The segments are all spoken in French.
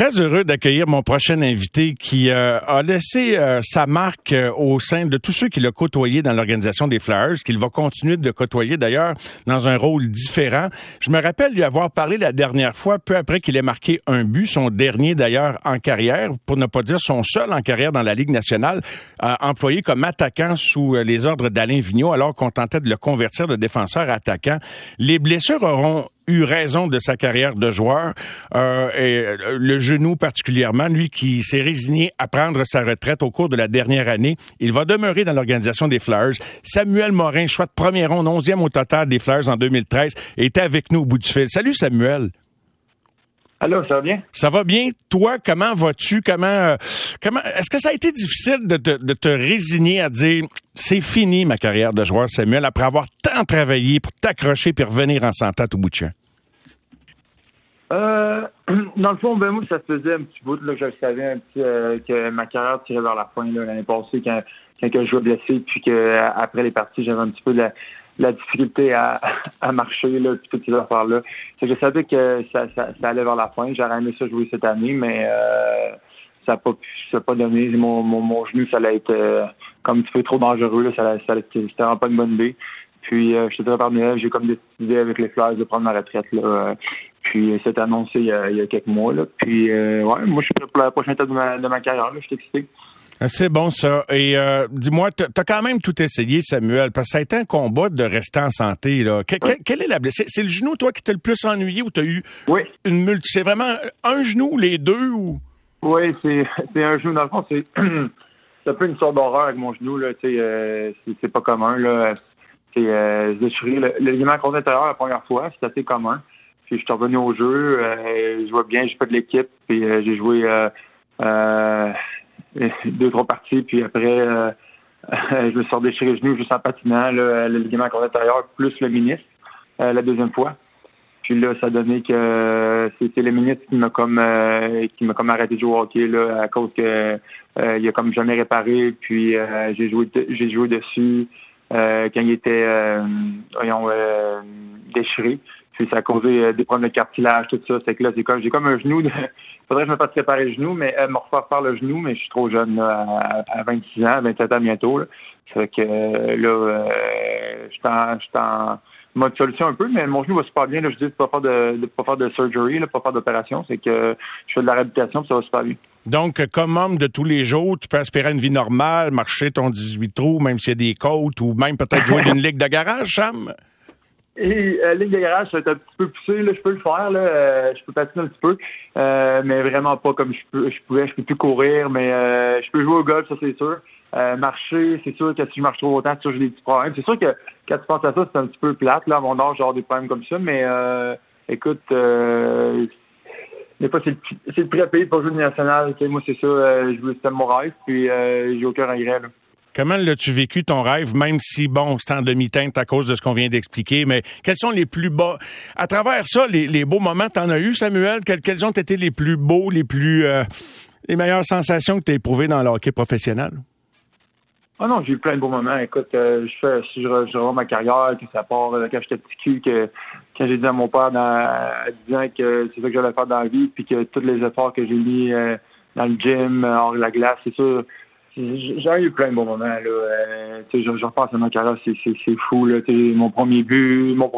très heureux d'accueillir mon prochain invité qui euh, a laissé euh, sa marque euh, au sein de tous ceux qui l'ont côtoyé dans l'organisation des Flyers, qu'il va continuer de côtoyer d'ailleurs dans un rôle différent. Je me rappelle lui avoir parlé la dernière fois, peu après qu'il ait marqué un but, son dernier d'ailleurs en carrière, pour ne pas dire son seul en carrière dans la Ligue nationale, employé comme attaquant sous les ordres d'Alain Vigneault, alors qu'on tentait de le convertir de défenseur à attaquant. Les blessures auront eu raison de sa carrière de joueur, euh, et euh, le genou particulièrement, lui qui s'est résigné à prendre sa retraite au cours de la dernière année. Il va demeurer dans l'organisation des Flyers. Samuel Morin, choix de premier rond, onzième au total des Flyers en 2013, était avec nous au bout du fil. Salut Samuel. Allô, ça va bien? Ça va bien. Toi, comment vas-tu? Comment, euh, comment, est-ce que ça a été difficile de te, de te résigner à dire, c'est fini ma carrière de joueur, Samuel, après avoir tant travaillé pour t'accrocher puis revenir en santé au bout de champ? Euh, dans le fond, ben moi, ça faisait un petit bout là, que je savais un petit, euh, que ma carrière tirait vers la fin l'année passée quand, quand je jouais blessé, puis que après les parties, j'avais un petit peu de la, difficulté à, à marcher, là, puis toutes ces affaires-là. Je savais que ça, ça, allait vers la fin. J'aurais aimé ça jouer cette année, mais euh, ça n'a pas, ça pas donné. Mon, mon, mon, genou, ça allait être euh, comme un petit peu trop dangereux. Là, ça, ça, c'était vraiment pas une bonne idée. Puis, euh, je te dirais par j'ai comme décidé avec les Flyers de prendre ma retraite. Là, puis, c'est annoncé il y, a, il y, a, quelques mois. Là. Puis, ouais, moi, je suis prêt pour la prochaine étape de ma, de ma carrière. Là. Je suis excité. C'est bon ça. Et euh, dis-moi, tu as quand même tout essayé, Samuel, parce que ça a été un combat de rester en santé. Là. quelle est la blessure? C'est le genou, toi, qui t'a le plus ennuyé ou tu as eu oui. une multi... C'est vraiment un genou, les deux? ou? Oui, c'est un genou. Dans le fond, c'est un peu une sorte d'horreur avec mon genou. Là. Euh, c'est pas commun. Là. C'est euh, déchiré. Le, le ligament la première fois, c'est assez commun. Puis je suis revenu au jeu, euh, je vois bien, j'ai fait de l'équipe, puis euh, j'ai joué euh, deux, trois parties, puis après, euh, je me suis déchiré le genou juste en patinant, le ligament intérieur plus le ministre, euh, la deuxième fois. Puis là, ça a donné que c'était le ministre qui m'a comme euh, qui comme arrêté de jouer au hockey là, à cause que il a comme jamais réparé. Puis j'ai joué j'ai joué dessus quand il était déchiré. Puis ça a causé des problèmes de cartilage, tout ça. C'est que là, c'est comme j'ai comme un genou de, faudrait que je me fasse réparer le genou, mais euh, me refaire faire le genou, mais je suis trop jeune là, à, 26 ans, 27 ans bientôt. Là. Ça fait que euh, là, euh, je suis en, en, mode solution un peu, mais mon genou va super bien. Là, je dis de pas faire de, de pas faire de surgery, de pas faire d'opération. C'est que je fais de la réhabilitation, puis ça va super bien. Donc, comme homme de tous les jours, tu peux espérer une vie normale, marcher ton 18 trous, même s'il y a des côtes, ou même peut-être jouer d'une ligue de garage, Sam? Et euh, ligne de garage, ça va être un petit peu poussé, là, je peux le faire, là, euh, je peux patiner un petit peu, euh, mais vraiment pas comme je peux, je pouvais, je peux plus courir, mais euh, je peux jouer au golf, ça c'est sûr. marcher, c'est sûr que si je marche trop longtemps, c'est sûr que j'ai des petits problèmes. C'est sûr que quand tu penses à ça, c'est un petit peu plate, là, à mon âge, genre des problèmes comme ça, mais écoute, des fois, c'est le, le prix à payer pour jouer national. Moi, c'est ça, je voulais c'était mon rêve, puis j'ai aucun regret. Là. Comment l'as-tu vécu ton rêve, même si, bon, c'est en demi-teinte à cause de ce qu'on vient d'expliquer, mais quels sont les plus beaux, à travers ça, les, beaux moments, t'en as eu, Samuel? Quels, ont été les plus beaux, les plus, euh, les meilleures sensations que tu as éprouvées dans le hockey professionnel? Ah non, j'ai eu plein de beaux moments. Écoute, euh, je fais, si je, je ma carrière, que ça part euh, quand j'étais petit cul, que quand j'ai dit à mon père à 10 ans que c'est ça que j'allais faire dans la vie, puis que tous les efforts que j'ai mis dans le gym, hors la glace, c'est sûr, j'ai eu plein de bons moments. Là. Euh, je, repense à ma carrière, c'est fou. Là, mon premier but, mon,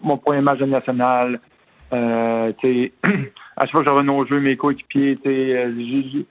mon, premier match national. Euh, à chaque fois que je revenais au jeu, mes coéquipiers, euh,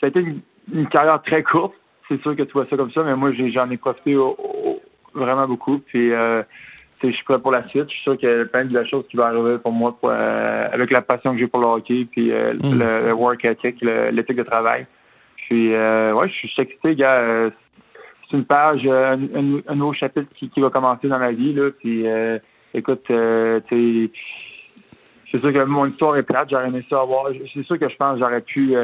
ça a été une, carrière très courte. C'est sûr que tu vois ça comme ça, mais moi, j'en ai, profité vraiment beaucoup. Puis, euh, je suis prêt pour la suite. Je suis sûr qu'il y a plein de choses qui vont arriver pour moi euh, avec la passion que j'ai pour le hockey, puis euh, mm. le, work ethic, l'éthique de travail. Puis, euh, ouais, je suis excité, gars. Euh, c'est une page, euh, un, un, nouveau chapitre qui, qui, va commencer dans ma vie, là. Puis, euh, écoute, euh, c'est sûr que mon histoire est plate. J'aurais aimé ça avoir. C'est sûr que je pense que j'aurais pu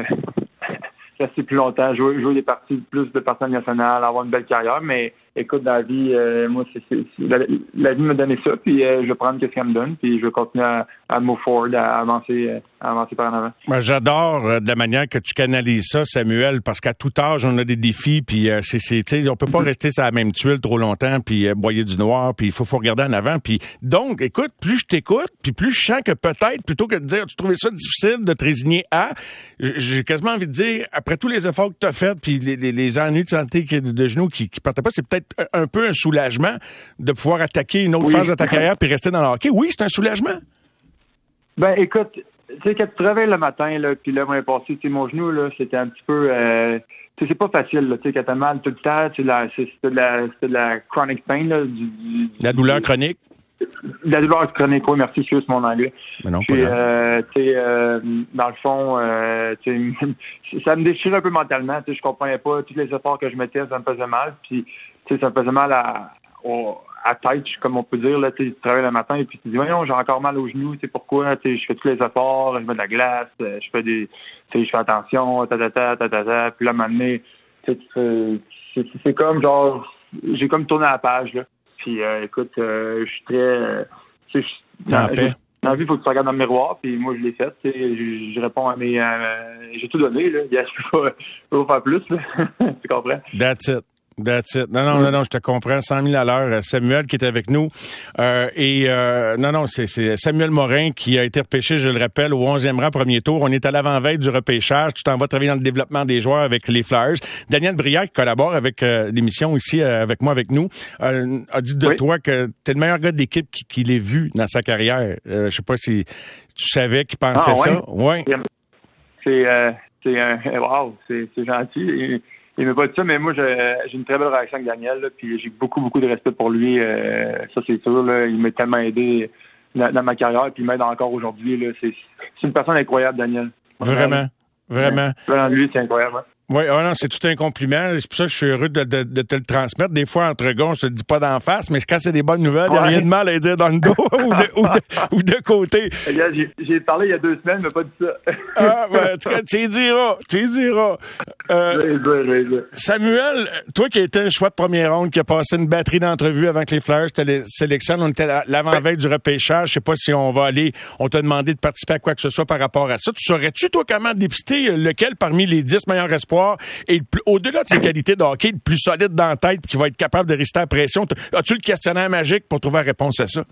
rester plus longtemps, jouer, jouer des parties, plus de parties nationales, avoir une belle carrière. Mais écoute, dans la vie, euh, moi, c'est, la, vie me donnait ça, puis euh, je vais prendre ce qu'elle me donne, puis je vais continuer à, à move forward, à avancer, euh, à avancer par en avant. Moi, j'adore de la manière que tu canalises ça, Samuel, parce qu'à tout âge, on a des défis, puis c'est, c'est, on peut pas mm-hmm. rester sur la même tuile trop longtemps, puis boyer du noir, puis il faut, faut regarder en avant. Puis donc, écoute, plus je t'écoute, puis plus je sens que peut-être, plutôt que de dire, tu trouvais ça difficile de te résigner à, j'ai quasiment envie de dire, après tous les efforts que tu as faits, puis les, les, ennuis de santé de genoux qui, qui partaient pas, c'est peut-être un peu un soulagement de pouvoir attaquer une autre phase de ta carrière puis rester dans le hockey. Oui, c'est un soulagement. Ben, écoute, tu sais, quand tu te réveilles le matin, là, puis là, m'est passé, tu mon genou, là, c'était un petit peu, euh, tu sais, c'est pas facile, là, tu sais, quand t'as mal tout le temps, c'est de la, de la chronic pain, là, du, la douleur chronique. La douleur chronique, oui, merci, excuse mon anglais. Mais non, Puis, euh, euh, dans le fond, euh, ça me déchirait un peu mentalement. Tu sais, je comprenais pas tous les efforts que je mettais, ça me faisait mal. Puis, tu sais, ça me faisait mal à, à tête, comme on peut dire. Là, tu travailles le matin et puis tu dis, voyons, j'ai encore mal aux genoux. Tu sais pourquoi Tu sais, je fais tous les efforts, je mets de la glace, je fais des, tu sais, je fais attention, ta ta ta ta ta. ta. Puis là, à c'est comme genre, j'ai comme tourné la page là. Puis euh, écoute, euh, je suis très. Euh, dans, la vie, il faut que tu regardes dans le miroir, puis moi, je l'ai fait. Je, je, réponds à mes. j'ai tout donné, là. Je peux pas, peux pas faire plus, tu comprends? That's it. That's it. Non, non, non, non, je te comprends. 100 000 à l'heure. Samuel qui est avec nous. Euh, et euh, non, non, c'est Samuel Morin qui a été repêché, je le rappelle, au 11e rang, premier tour. On est à l'avant-veille du repêchage. Tu t'en vas travailler dans le développement des joueurs avec les Flyers. Daniel Briard, qui collabore avec euh, l'émission ici, avec moi, avec nous, a dit de toi que tu es le meilleur gars d'équipe qu'il ait vu dans sa carrière. je sais pas si tu savais qu'il pensait ah, ça. Oui. C'est wow, c'est gentil il m'a pas dit ça, mais moi, j'ai une très belle réaction avec Daniel, puis j'ai beaucoup, beaucoup de respect pour lui. Euh, ça, c'est sûr. Là, il m'a tellement aidé dans, ma carrière, puis il m'aide encore aujourd'hui. C'est une personne incroyable, Daniel. Vraiment, vraiment. lui, c'est incroyable. Hein. Oui, oh non, c'est tout un compliment. C'est pour ça que je suis heureux de, de, de, te le transmettre. Des fois, entre gars, on se le dit pas d'en face, mais quand c'est des bonnes nouvelles, il n'y a rien de mal à dire dans le dos ou, de, ou, de, ou, de, côté. J'ai parlé il y a deux semaines, mais pas dit ça. ah, ben, en tout cas, tu y diras. Tu y diras. Euh, Samuel, toi qui étais un choix de première ronde, qui a passé une batterie d'entrevues avant que les Flyers te sélectionnent, on était l'avant-veille du repêchage. Je sais pas si on va aller, on t'a demandé de participer à quoi que ce soit par rapport à ça. Tu saurais-tu, toi, comment dépister lequel parmi les dix meilleurs espoirs et au-delà de ses qualités de le plus solide dans la tête qui va être capable de résister à la pression. As-tu le questionnaire magique pour trouver la réponse à ça?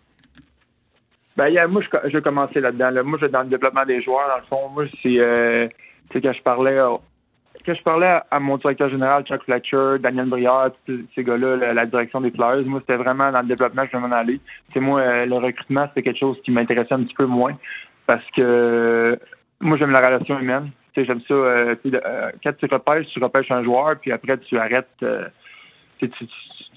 Ben, moi, je, vais commencer là-dedans. Moi, je dans le développement des joueurs. Dans le fond, moi, c'est euh, quand je parlais que je parlais à, mon directeur général, Chuck Fletcher, Daniel Briard, ces gars-là, la, direction des Flyers, moi, c'était vraiment dans le développement que je m'en aller. C'est moi, euh, le recrutement, c'était quelque chose qui m'intéressait un petit peu moins parce que moi, j'aime la relation humaine j'aime ça. Euh, euh, quand tu repêches, tu repêches un joueur, puis après, tu arrêtes. Euh,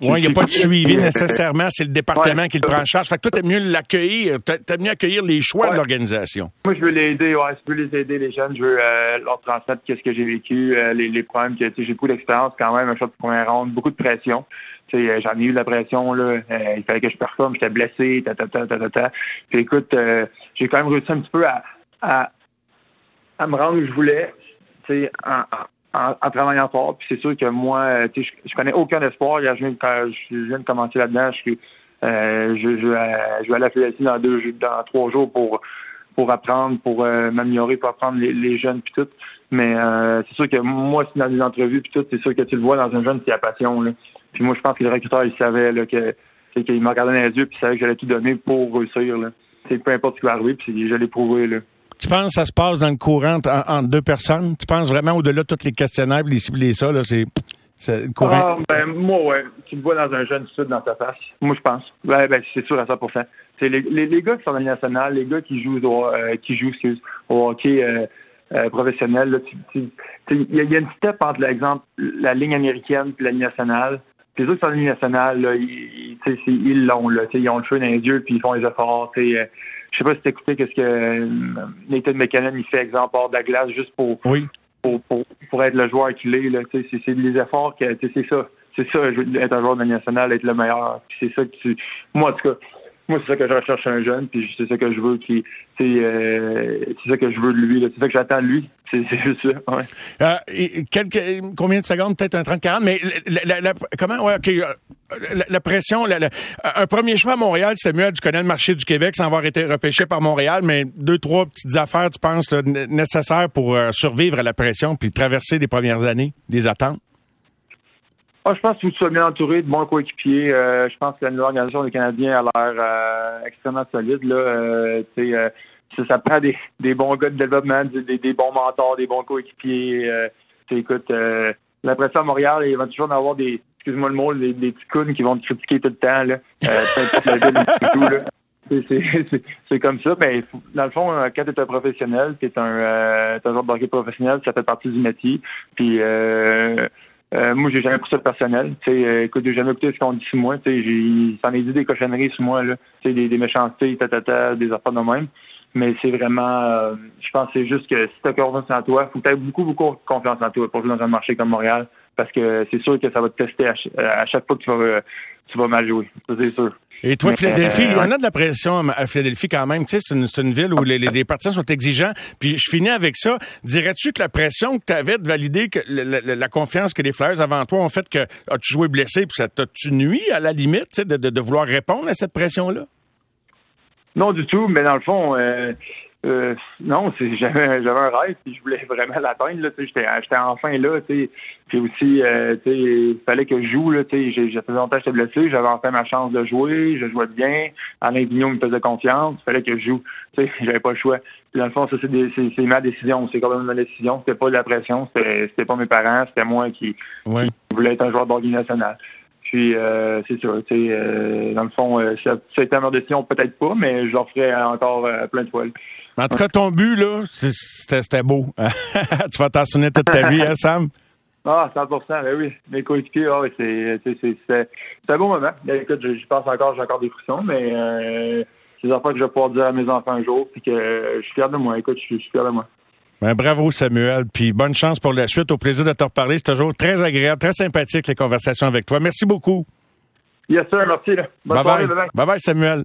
oui, il n'y a pas de suivi nécessairement, c'est le département qui le prend en charge. Fait que toi, t'aimes mieux l'accueillir, t'aimes mieux accueillir les choix de l'organisation. Moi, je veux l'aider, ouais, je veux les aider, les jeunes, je veux leur transmettre qu'est-ce que j'ai vécu, les, les, problèmes que, j'ai beaucoup d'expérience quand même, un choix de première ronde, beaucoup de pression. J'en ai eu de la pression, là, il fallait que je performe, j'étais blessé, ta, ta, ta, ta, ta, Puis écoute, j'ai quand même réussi un petit peu à, à à me rendre où je voulais, tu en, en, en, travaillant fort. Puis c'est sûr que moi, euh, tu sais, je, connais aucun espoir. Je viens, quand je viens de commencer là-dedans, je euh, je, je, je, vais à la FLSI dans deux dans trois jours pour pour apprendre, pour euh, m'améliorer, pour apprendre les, jeunes puis tout. Mais euh, c'est sûr que moi, dans les entrevues puis tout, c'est sûr que tu le vois dans un jeune, c'est la passion. Là. Puis moi, je pense que le recruteur, il savait là, que qu'il me regardait dans les yeux puis il savait que j'allais tout donner pour réussir. Là. Peu importe ce qui va arriver, puis je l'ai prouvé. Là. Tu penses que ça se passe dans le courant entre deux personnes? Tu penses vraiment au-delà de tous les questionnaires, les cibles et ça, là, c'est, courant? Ah, ben, moi, ouais. Tu le vois dans un jeune sud dans ta face. Moi, je pense. Ben, ben, c'est sûr à 100 C'est les, les, les, gars qui sont dans la nationale, les gars qui jouent au, euh, qui jouent, excuse, au hockey euh, euh, professionnel, il y, a une step entre, l'exemple, la ligne américaine et la ligne nationale. Les autres qui sont dans la ligne nationale, là, ils, ils l'ont, là, ils ont le feu dans les yeux puis ils font les efforts. Je sais pas si tu écouté qu'est-ce que euh, Nathan McKinnon il fait exemple hors de la glace juste pour pour, pour, être le joueur qu'il est là. C'est, c'est les efforts que c'est ça. C'est ça, être un joueur de la nationale, être le meilleur. c'est ça que tu. Moi, en tout cas, moi, c'est ça que je recherche un jeune, puis c'est ça que je veux qui, euh, c'est ça que je veux de lui, c'est ça que j'attends de lui. C'est juste ça. Ouais. Euh, quelques, combien de secondes, peut-être un 30-40, mais la, comment, ouais, euh, la, pression, un premier choix à Montréal, c'est mieux du connaître le marché du Québec sans avoir été repêché par Montréal, mais deux, trois petites affaires, tu penses, nécessaires pour euh, survivre à la pression puis traverser les premières années, des attentes? Ah, je pense que tu sois bien entouré de bons coéquipiers. Euh, je pense que la nouvelle organisation des Canadiens a l'air euh, extrêmement solide. Là. Euh, euh, ça, ça, prend des, des, bons gars de développement, des, des bons mentors, des bons coéquipiers. Euh, écoute, euh, l'impression à Montréal, il va toujours en avoir des, excuse-moi le mot, des, des petits counes qui vont te critiquer tout le temps. Là. C'est comme ça, mais dans le fond, quand tu un professionnel, tu un, euh, joueur de professionnel, ça fait partie du métier. Puis euh, moi, j'ai jamais pris ça personnel. Tu sais, euh, écoute, j'ai jamais écouté ce qu'on dit sur moi. J'ai, ça dit des cochonneries sur moi, là. Des, des méchancetés, ta, des affaires de même. Mais c'est vraiment, euh, je pense c'est juste que si tu as confiance en toi, faut que tu aies beaucoup, beaucoup confiance en toi pour jouer dans un marché comme Montréal. Parce que c'est sûr que ça va te tester à, chaque fois que tu vas, tu vas mal jouer. Ça, c'est sûr. Et toi, Philadelphie, il y en a de la pression à Philadelphie quand même. Tu sais, c'est une, une, ville où les, les, partisans sont exigeants. Puis je finis avec ça. Dirais-tu que la pression que tu avais de valider que la, confiance que les Flyers avant toi ont fait que as-tu joué blessé puis ça t'a-tu nuit à la limite tu sais, de, de, vouloir répondre à cette pression-là? Non, du tout. Mais dans le fond, euh, euh, non, c'est j'avais j'avais un rêve puis je voulais vraiment l'atteindre là, j'étais j'étais enfin là, tu sais. Puis aussi euh, tu sais, il fallait que je joue là, tu sais, j'ai fait longtemps j'étais blessé, j'avais enfin ma chance de jouer, je jouais bien, Alain Vigneault me faisait confiance, il fallait que je joue, tu sais, j'avais pas le choix. Puis dans le fond, ça c'est ma décision, c'est quand même ma décision, c'était pas de la pression, c'était pas mes parents, c'était moi qui, qui, voulais être un joueur d'orgue national. Puis euh, c'est sûr, tu sais, euh, dans le fond, euh, ça, ça a été ma décision, peut-être pas, mais je leur ferai encore plein de fois. En tout cas, ton but, là, c'était beau. tu vas t'en souvenir toute ta vie, hein, Sam? Ah, 100% ben oui. Mes coéquipiers, ah, c'est un beau moment. Écoute, je pense encore, j'ai encore des frissons, mais euh, c'est des affaires que je vais pouvoir dire à mes enfants un jour, puis que je suis fier de moi. Écoute, je suis fier de moi. Ben, bravo, Samuel. Puis bonne chance pour la suite. Au plaisir de te reparler. C'est toujours très agréable, très sympathique, les conversations avec toi. Merci beaucoup. Yes, sir. Merci. bye, bye. bye bye, Samuel.